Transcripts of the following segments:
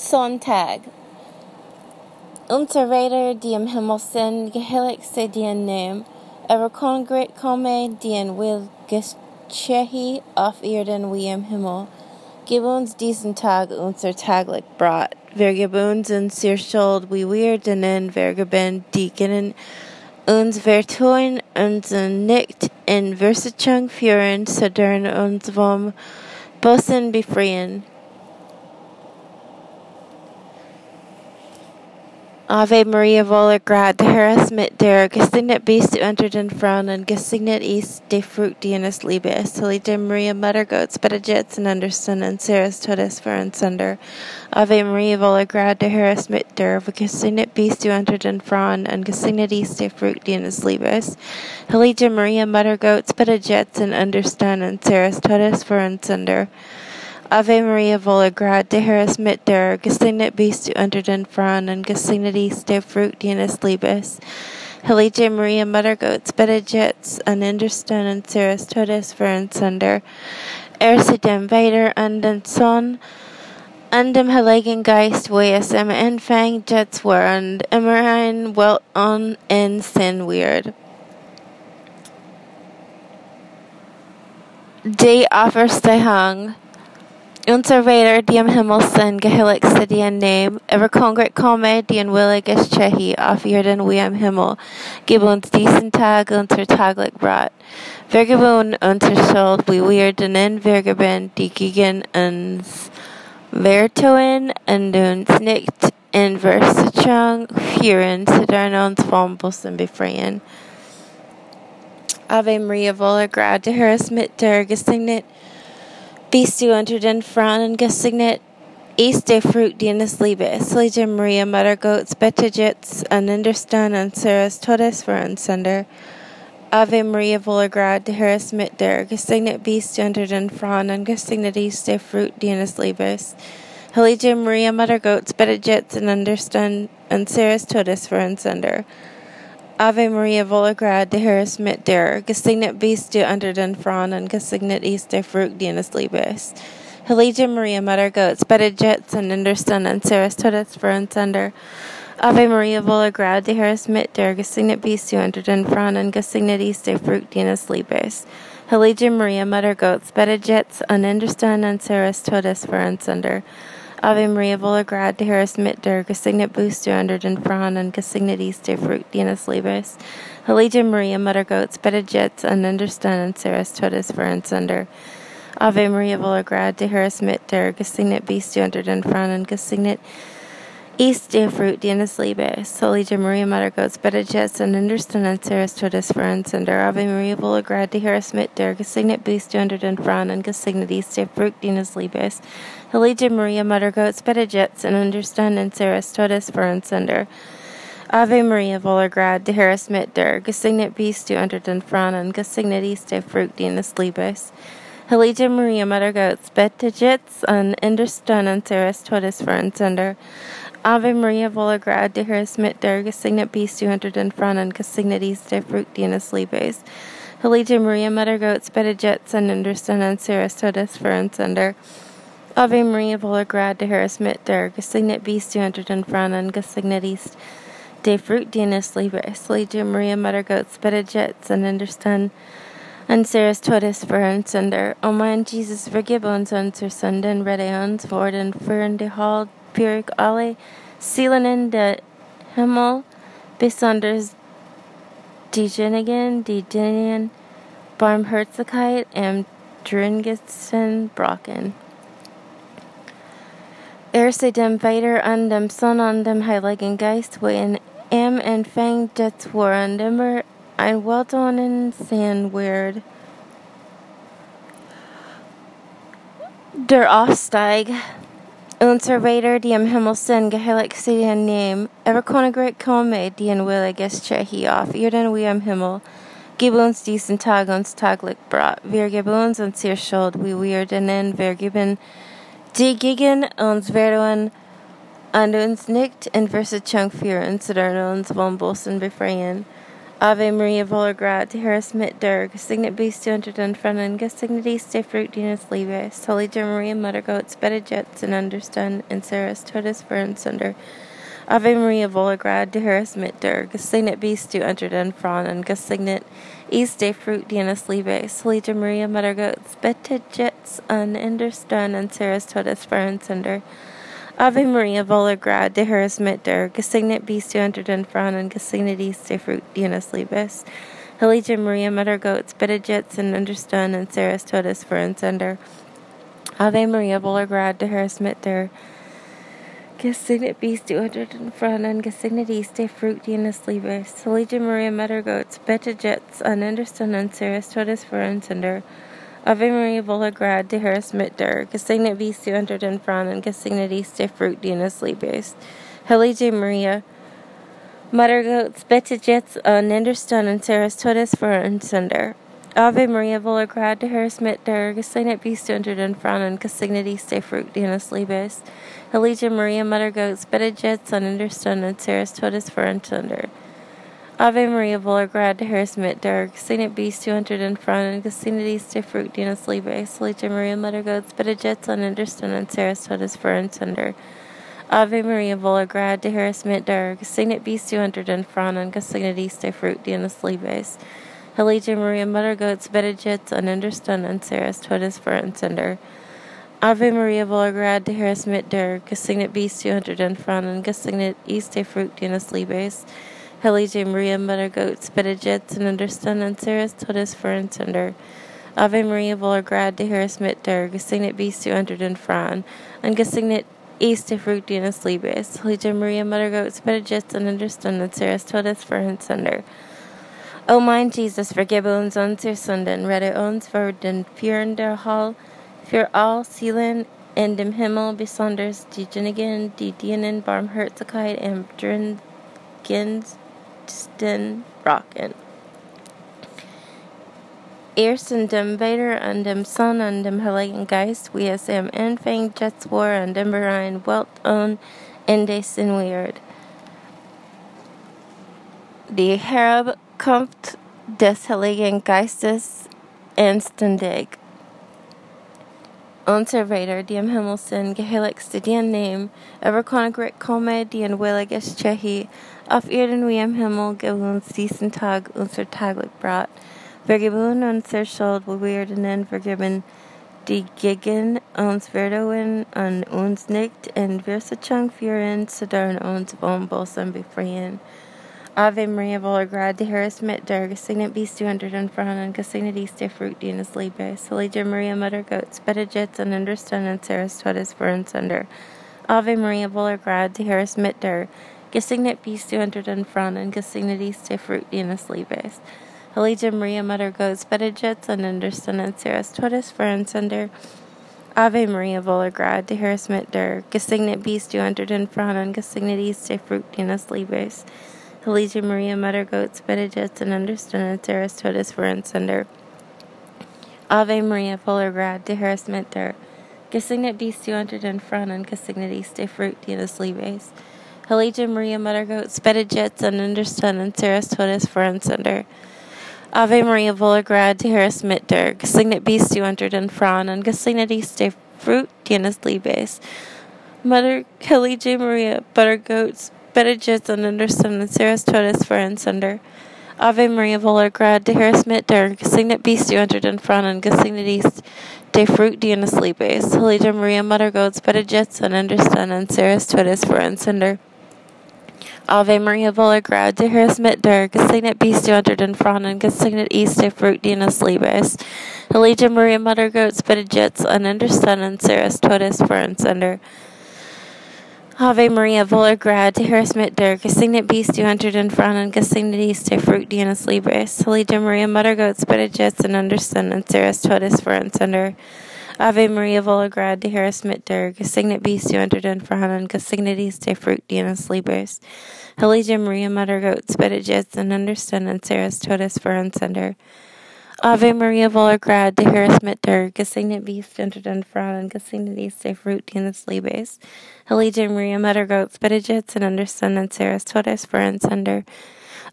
Sonntag. Unser Räder, die im Himmel sind, geheiligt sei dein Name. Eure Königreich komme, dein Will geschehe auf Erden wie im Himmel. Gib uns diesen Tag unser täglich Brot. Wir geben uns unsere Schuld, wie wir denen vergeben, die gegen uns vertun, uns nicht in Versuchung führen, sondern uns vom Bösen befreien. Ave Maria, vola grad, de Herres mit der, gesegnet bist du unter den Frauen und gesegnet ist die Frucht deines Leibes. Heilige Maria, Mutter Gottes, bettet und understand und Sarahs Todes für uns Sünder. Ave Maria, vola grad, de Herres mit der, gesegnet bist du unter den Frauen und gesegnet ist die Frucht deines Leibes. Heilige Maria, Mutter Gottes, bettet und understand und Sarahs Todes für uns Sünder. Ave Maria, grad, de Herres mit der, gesegnet bist du unter den Frauen und gesegnet ist der Frucht deines Leibes. Heilige Maria, Mutter Gottes, jetzt an understand und Sarahs Todes für uns Sünder. Erse dem Vater an den Sohn, an dem Heiligen Geist, wo es im Anfang jetzt war und immer ein Welt on in Sinn wird. Die Auferstehung. Unser Vater, die im Himmel sind, geheiligt sei dein Name. Eure Königreich komme, dein Wille geschehe, auf Erden wie im Himmel. Gib uns diesen Tag unser täglich Brot. Vergib unsere Schuld, wie wir denen vergeben, die gegen uns vertun, und uns nicht in Versuchung führen, sondern uns vom Bösen befreien. Ave Maria, voller grad, der Herr ist mit dir, gesegnet bist du unter den Frauen und gesegnet ist der Frucht deines Leibes. Heilige Maria, Mutter Gottes, bettet jetzt an understand und Sarahs Todes für uns Sünder. Ave Maria, voller grad, der Herr ist mit dir, gesegnet bist du unter den Frauen und gesegnet ist der Frucht deines Leibes. Heilige Maria, Mutter Gottes, bettet and an understand und Sarahs Todes für uns Sünder. Ave Maria, voller grad, der Herr ist mit dir, gesegnet bist du unter den Frauen und gesegnet ist der Frucht deines Leibes. Heilige Maria, Mutter Gottes, bettet jetzt an understand und Sarahs Todes für uns Ave Maria, voller grad, der Herr ist mit dir, gesegnet bist du unter den Frauen und gesegnet ist der Frucht deines Leibes. Heilige Maria, Mutter Gottes, bettet jetzt an understand und Sarahs Todes für uns Sünder. Ave Maria, voller grad, der Herr ist mit dir, gesegnet bist du unter den Frauen und gesegnet ist der Frucht deines Leibes. Maria, Mutter Gottes, bettet jetzt an understand und Sarahs Todes für Sünder. Ave Maria, voller grad, der Herr ist mit dir, gesegnet bist du unter den Frauen und gesegnet ist der Frucht deines Leibes. Heilige Maria, Mutter Gottes, bettet jetzt an understand und Sarahs Todes für uns Sünder. Ave Maria, der Herr ist mit dir, gesegnet bist du unter den Frauen und gesegnet ist der Frucht deines Leibes. Heilige Maria, Mutter Gottes, bettet jetzt an understand und Sarahs Todes für uns Sünder. Ave Maria, der Herr ist mit dir, gesegnet bist du unter den Frauen und gesegnet ist der Frucht deines Leibes. Heilige Maria, Mutter Gottes, bettet jetzt an understand und Sarahs Todes für uns Sünder. Ave Maria, der Herr ist mit dir, gesegnet bist du unter den Frauen gesegnet ist der Frucht deines Leibes. Heilige Maria, Mutter Gottes, bettet jetzt an understand und Sarahs Todes für uns Sünder. Ave Maria, der Herr ist mit dir, gesegnet bist du unter den Frauen gesegnet ist der Frucht deines Leibes. Heilige Maria, Mutter Gottes, bettet jetzt an understand und Sarahs Todes für uns Sünder. O mein Jesus, vergib uns unsere Sünden, rette uns vor den Führen der Hall, Pyrrhic alle Seelen in der Himmel, besonders diejenigen, die Barmherzigkeit am. Erse dem Vater an dem Sohn an dem Heiligen Geist, wo in am Anfang war und immer ein Weltonen sein wird. Der Aufsteig. Unser Vater, die im Himmel sind, geheiligt sei dein Name. Eure Königreich komme, dein Wille geschehe auf Erden wie im Himmel. Gib uns diesen Tag uns täglich Brot. Wir geben uns unsere Schuld, wie wir denen vergeben, die gegen uns vertun, und uns nicht in Versuchung führen, sondern uns vom Bösen befreien. Ave Maria Volgrad, to Harris mit der, Signet Beast unter den Frennen, Signet Easte Fruit Dinas Libes, Holy Maria Mother Goats, Jets and Understand, and Sarah's Totus Ferns under Ave Maria Volgrad, Harris mit der, Signet Beast unter den Frennen, Signet Easte Fruit Dinas Libes, Holy Maria Mother Goats, Jets and Understand, and Sarah's Totus Ferns under Ave Maria Volograd, de Harris Mitter, gesignet bist du unter den Frauen und gesegnet ist der Frucht deines Liebes. Heilige Maria, Mutter Gottes, bitte jetzt in Unterstund und Sarahs Todes für uns under. Ave Maria Volograd, de Harris Mitter, gesegnet bist du unter den Frauen und gesegnet ist der Frucht deines Liebes. Heilige Maria, Mutter Gottes, bitte jetzt in Unterstund und Sarahs Todes für uns under. Ave Maria Volograd de Harris Mitter, gesignet vis du unter den Frauen, gesignet ist der Frucht deines Liebes. Heilige Maria, Mutter Gottes, bitte jetzt an Understund und Sarahs Todes für uns Sünder. Ave Maria Volograd de Harris Mitter, gesignet vis du unter den Frauen, gesignet ist der Frucht deines Liebes. Heilige Maria, Mutter Gottes, bitte jetzt an Understund und Sarahs Todes für uns Sünder. Ave Maria Volgrad to Harris mit der Signet Beast 200 in front and Easter Fruit Dinas Libre, Salita Maria Mother Gods, Bedajets on Anderson and Sarasota for and Sunder. Ave Maria Volgrad de Harris mit der Signet Beast 200 in front and Gesine Easter Fruit Dinas Libres. Helija Maria Mother Goats, Bedajets on Anderson and Sarasota for and Sunder. Ave Maria Volgrad de Harris mit der Gesignet Beast 200 in front and Gesignet Easter Fruit Dinas Libres. Heilige Maria, Mother Goats, Bedejets and Understand and Ceres Todes Ferns under Ave Maria Volgrad de Harris mit der Gesignet bis du unter den Frauen und Gesignet der Frucht deines Liebes. Heilige Maria, Mother Goats, Bedejets and Understand and Ceres Todes Ferns under O mein Jesus, vergebe uns unsere Sünden, rette uns vor den Führen der Hall, für all Seelen in dem Himmel, besonders diejenigen, die dienen Barmherzigkeit und dringend den Rocken. Erst in dem Vader und dem Sohn und dem Heiligen Geist, wie es im Anfang jetzt war und im Berein Welt und in dessen Wert. Die Herabkunft des Heiligen Geistes inständig. Unser Vader, die im Himmel sind, geheiligste din Name, överkönigret komme, din williges Tjehi, auf Erden wie im Himmel, gib uns diesen Tag unser täglich Brot. Uns unser Schuld, wo wir denen vergeben, die gegen uns werden und uns nicht in Versuchung führen, sondern uns vom Bösen befreien. Ave Maria, voller Grad, die Herr ist mit dir, gesegnet bist du unter den Frauen und gesegnet ist der Frucht deines Leibes. Heilige Maria, Mutter Gottes, bitte jetzt und understand und Sarahs Todes für uns under. Ave Maria, voller Grad, die Herr ist mit dir, Gesegnet bist du unter den Frauen und gesegnet ist der Frucht deines Leibes. Heilige Maria, Mutter Gottes, bitte jetzt und understand und Sarahs Todes under. Ave Maria, voller Grad, die Herr ist mit dir, gesegnet bist du unter den Frauen und gesegnet ist der Frucht deines Leibes. Heilige Maria, Mutter Gottes, bitte jetzt und understand und Sarahs Todes under. Ave Maria, voller Grad, die Herr ist mit dir, gesegnet bist du unter den Frauen und gesegnet ist der Frucht deines Leibes. Heilige Maria, Mother Goat, Spedijets und Understand und Sarahs Todes für uns under. Ave Maria, voller Grad, die Herr ist mit dir. Gesegnet bist du unter den Frauen und gesegnet ist der Frucht deines Leibes. Mother, Heilige Maria, Butter Goats, Spedijets und Understand und Sarahs Todes für uns under. Ave Maria, voller Grad, die Herr ist mit dir. Gesegnet bist du unter den Frauen und gesegnet ist der Frucht deines Leibes. Heilige Maria, Mother Goats, und Understand und Sarahs Todes for uns under. Ave Maria voller Grad, der ist mit dir, gesegnet bist du unter den Frauen gesegnet ist der Frucht deines Leibes. Heilige Maria, Mutter Gottes, bitte jetzt und understand und Sarahs Todes uns under. Ave Maria voller Grad, der ist mit dir, gesegnet bist du unter den Frauen gesegnet ist der Frucht deines Leibes. Heilige Maria, Mutter Gottes, bitte jetzt und understand und Sarahs Todes uns under. Ave Maria voller Grad, der Herr ist mit dir, gesegnet bist du unter den Frauen gesegnet ist der Frucht deines Leibes. Heilige Maria, Mother Gottes, bitte jetzt und understand und Sarahs Todes für uns under. Ave Maria, voller Grad, der Herr ist mit dir, gesegnet bist du unter den Frauen gesegnet ist der Frucht deines Leibes. Heilige Maria, Mother Gottes, bitte jetzt und understand und Sarahs Todes für uns under.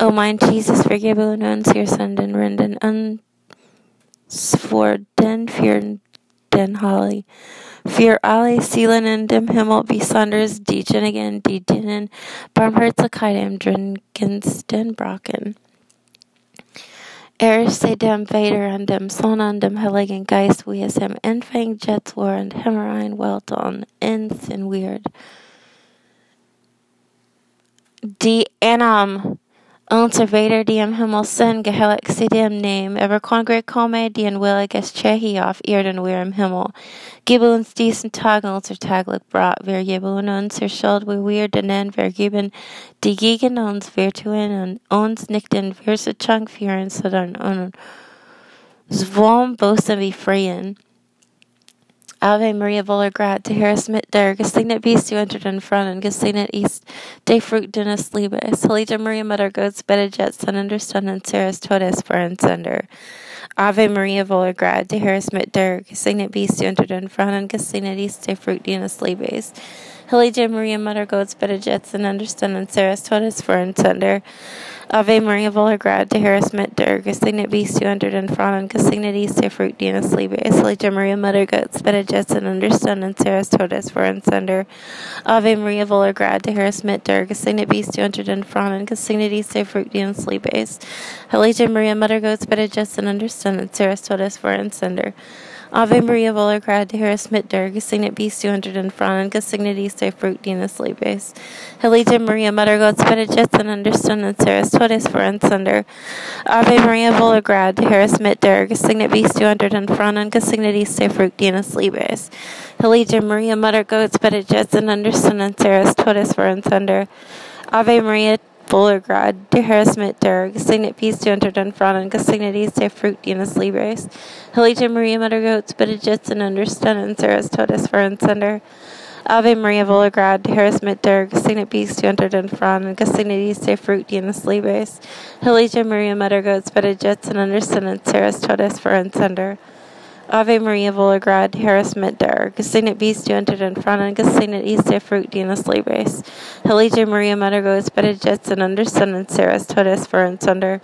O mein Jesus, vergebe uns hier Sünden, renden uns vor den für den Holly. Für alle Seelen in dem Himmel, besonders diejenigen, die dienen Barmherzigkeit im dringendsten brauchen. Er sei dem Vader und dem Sohn und dem Heiligen Geist, wie es im Anfang jetzt war und immer ein Welt und in sin weird. Die Annam unser Vader diem himmel dem Name, ever kongre komme dien williges Chehi auf Erden wir im Himmel. Gib uns diesen Tag unser täglich Brot, wir geben unser Schuld, wie wir denen vergeben, die gegen uns wir tun und uns nicht in Verse Chunk führen, sondern uns wollen bosen wie freien. Ave Maria voller grat, te Herres mit der, gesegnet bist du unter den Frauen, gesegnet ist der Frucht deines Leibes. Heilige Maria, Mutter Gottes, bittet jetzt an Understanden Ceres Todes für uns Sender. Ave Maria voller grat, te Herres mit der, gesegnet bist du unter den Frauen, gesegnet ist der Frucht deines Leibes. Heilige Maria, Mutter Gottes, bittet jetzt an Understanden Ceres Todes für uns Sender. Ave Maria voller grad, te Herres mit der, gesegnet bist du unter den Frauen, gesegnet ist der Frucht deines Leibes. Heilige Maria, Mutter Gottes, bittet jetzt an Understanden Ceres Todes for and Sender. Ave Maria voller grad, te Herres mit der, gesegnet bist du unter den Frauen, gesegnet ist der Frucht deines Leibes. Heilige Maria, Mutter Gottes, bittet jetzt an Understanden Ceres Todes für uns Sender. Ave Maria voller grad, te Herres mit der, gesegnet bist du unter den Frauen, gesegnet ist der Frucht deines Leibes. Heilige Maria, Mutter Gottes, bittet jetzt an Understanden Ceres Todes für uns Sender. Ave Maria voller grad, te Herres mit der, gesegnet bist du unter den Frauen, gesegnet ist der Frucht deines Leibes. Heilige Maria, Mutter Gottes, bittet jetzt an Understanden Ceres Todes für uns Sender. Ave Maria voller grad, te Herres mit der, gesegnet bist du unter den Frauen, gesegnet ist der Frucht deines Leibes. Heilige Maria, Mutter Gottes, bittet jetzt an Understanden Ceres Todes für uns Sender. Ave Maria voller grad, te Herres mit der, gesegnet bist du unter den Frauen, gesegnet ist der Frucht deines Leibes. Heilige Maria, Mutter Gottes, bittet jetzt an Understanden Ceres Todes für uns Sender. Ave Maria voller grad, te Herres mit der, gesegnet bist du unter den Frauen, gesegnet ist der Frucht deines Leibes. Heilige Maria, Mutter Gottes, bittet jetzt an Understanden Ceres Todes für uns Sender.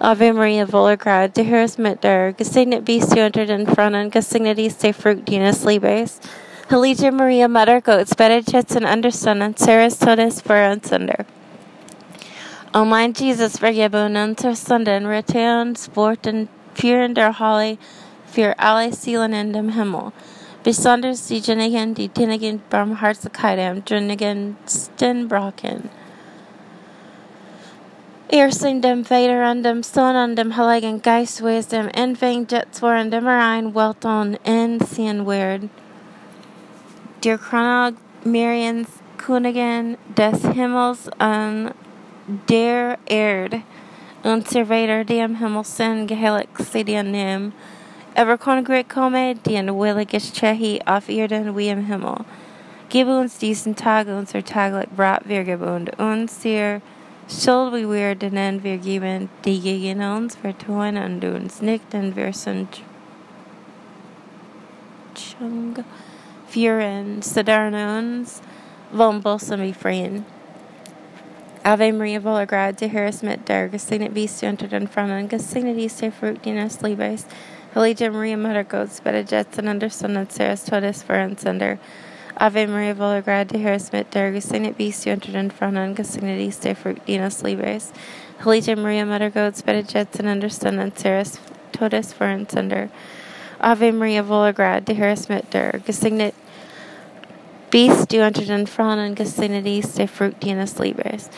Ave Maria voller grad, te Herres mit der, gesegnet bist du unter den Frauen, gesegnet ist der Frucht deines Leibes. Heilige Maria, Mutter Gottes, bittet jetzt an Understanden Ceres Todes für uns Sender. O mein Jesus, vergebe unsere Sünden, rette uns fort und führen der Hölle für alle Seelen in dem Himmel. Besonders diejenigen, die dienigen Barmherzigkeit am dringendsten brauchen. Erst in dem Vater und dem Sohn und dem Heiligen Geist, wie es dem Anfang jetzt und immer ein Welt und in sein wird. Der Chronog Mariens Königin des Himmels und der Erde, unser Vater, der im Himmel sind, geheiligt sei dein Name. Ever kongret komme, den williges Chehi auf Erden wie im Himmel. Gib uns diesen Tag unser täglich Brot, wir geben und uns dir Schuld, wie wir denen wir geben, die gegen uns vertun und uns nicht, wir sind Chung sondern uns wollen bloßen befreien. Ave Maria voller grad, te Herres mit der, gesegnet bist du unter den Frauen, gesegnet ist der Frucht deines Leibes. Heilige Maria, Mutter Gottes, bittet jetzt an Understanden Ceres Todes für uns Sender. Ave Maria voller de te Herres mit der, gesegnet bist du unter den Frauen, gesegnet ist der Frucht deines Leibes. Heilige Maria, Mutter Gottes, bittet jetzt an Understanden Ceres Todes für uns Sender. Ave Maria voller de te Herres mit der, gesegnet bist du unter den Frauen, gesegnet ist der Frucht deines Leibes.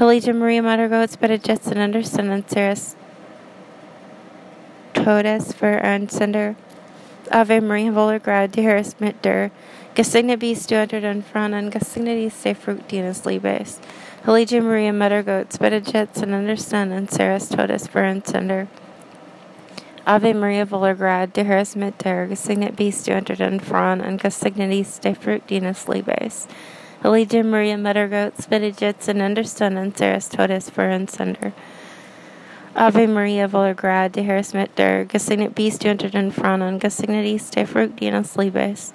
Heilige Maria, Mutter Gottes, bittet jetzt an Understanden Ceres Todes für uns Sender. Ave Maria voller grad, te Herres mit der, gesegnet bist du unter den Frauen, gesegnet ist der Frucht deines Leibes. Heilige Maria, Mutter Gottes, bittet jetzt an Understanden Ceres Todes für uns Sender. Ave Maria voller grad, te Herres mit der, gesegnet bist du unter den Frauen, und gesegnet ist der Frucht deines Leibes. Heilige Maria, Mutter Gottes, bittet jetzt an Understanden Ceres Todes für uns Sender. Ave Maria voller grad, te Herres mit der, gesegnet bist du unter den Frauen, und gesegnet ist der Frucht deines Leibes.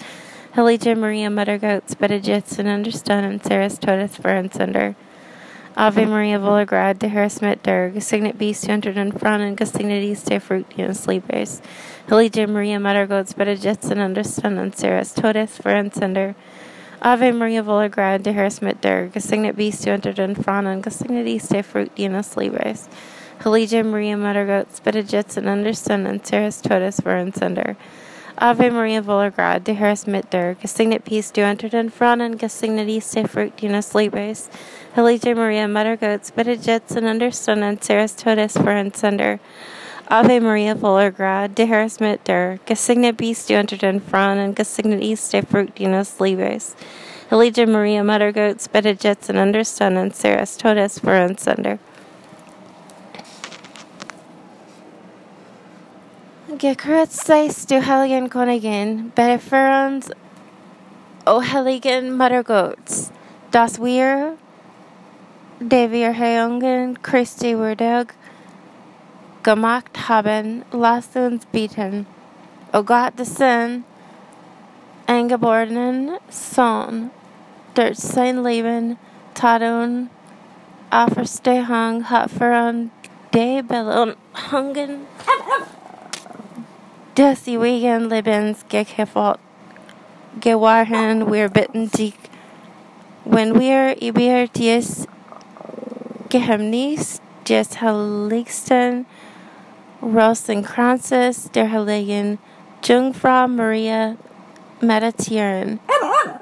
Heilige Maria, Mutter Gottes, bittet jetzt an Understanden Ceres Todes Sender. Ave Maria Volograd, de Harris mit der Gesignet Beast, entered in front and Gesignet Easte Fructian Sleepers. Hillige Maria Mother Goats, Benedicts and Understanding, Ceres Todes for Encender. Ave Maria Volograd, de Harris mit der Gesignet Beast, entered in front and Gesignet Easte Fructian Sleepers. Hillige Maria Mother Goats, Benedicts and Understanding, Ceres Todes for Encender. Ave Maria Volograd, de Harris mit der Gesignet Peace, du entered in front and Gesignet Easte Fructian Sleepers. Hillige Maria, Mother Goats, Benedicts and Understanding, Ceres Todes for Encender. Ave Maria Volograd, de Harris mit der Gesignet Beast, du entered in front and Gesignet Easte Fructinas Libes. Hillige Maria, Mother Goats, Benedicts and Understanding, Ceres Todes for Encender. Gekret seis du Heiligen Königin, beneferens O Heiligen Mother Goats, dass wir de wir Heiligen Christi Würdig gemacht haben, lasst uns bieten. O Gott des Sohn, eingeborenen Sohn, durch sein Leben Tadun Auferstehung hat für uns die Belohnungen des ewigen Lebens gekämpft. Gewahren wir bitten dich, wenn wir über dies Geheimnis des heiligsten Rosenkranzes der heiligen Jungfrau Maria meditieren,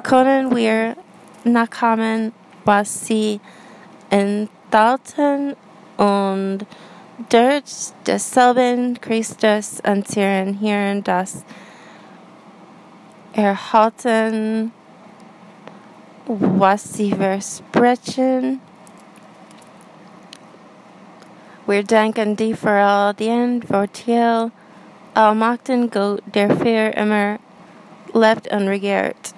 können wir nachkommen, was sie enthalten und durch desselben Christus anziehen, hier das erhalten, was sie versprechen. Wir danken dir für all den Vorteil, allmachten Gott, der für immer lebt und regiert.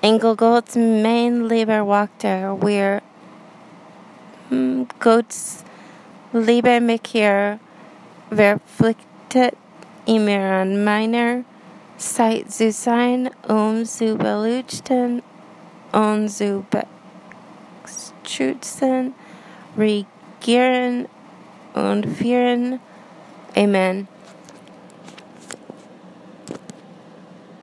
Engel Gottes mein lieber Wachter, wir mm, Gottes Liebe mich hier verpflichtet, immer an meiner Seite zu sein, um zu beleuchten und zu beschützen, regieren und führen. Amen.